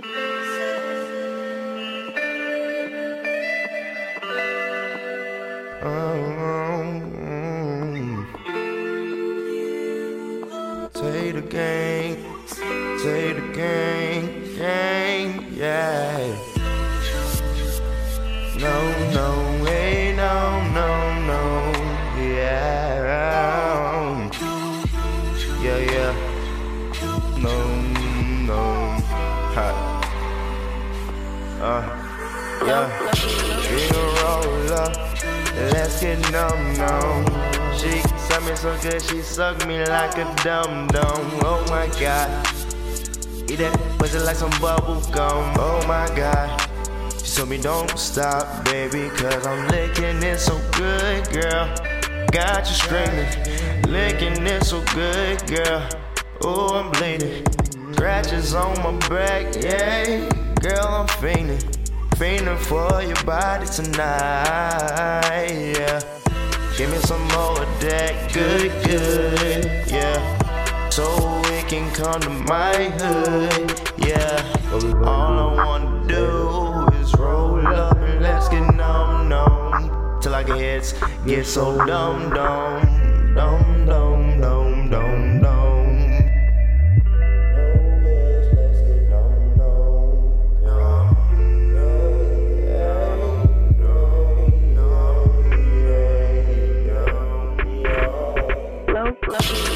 Take the game, take the game, yeah. No, no, hey, Yeah. We gon' up. Let's get numb, numb. She suck me so good, she suck me like a dum dum. Oh my god. Eat that pussy like some bubble gum. Oh my god. She told me don't stop, baby, cause I'm licking it so good, girl. Got you screaming, licking it so good, girl. Oh, I'm bleeding. Scratches on my back, yeah. Girl, I'm fainting. Fainting for your body tonight, yeah. Give me some more of that good, good, yeah. So we can come to my hood, yeah. All I wanna do is roll up and let's get numb, numb. Till I get, get so dumb, dumb, dumb, dumb. lucky.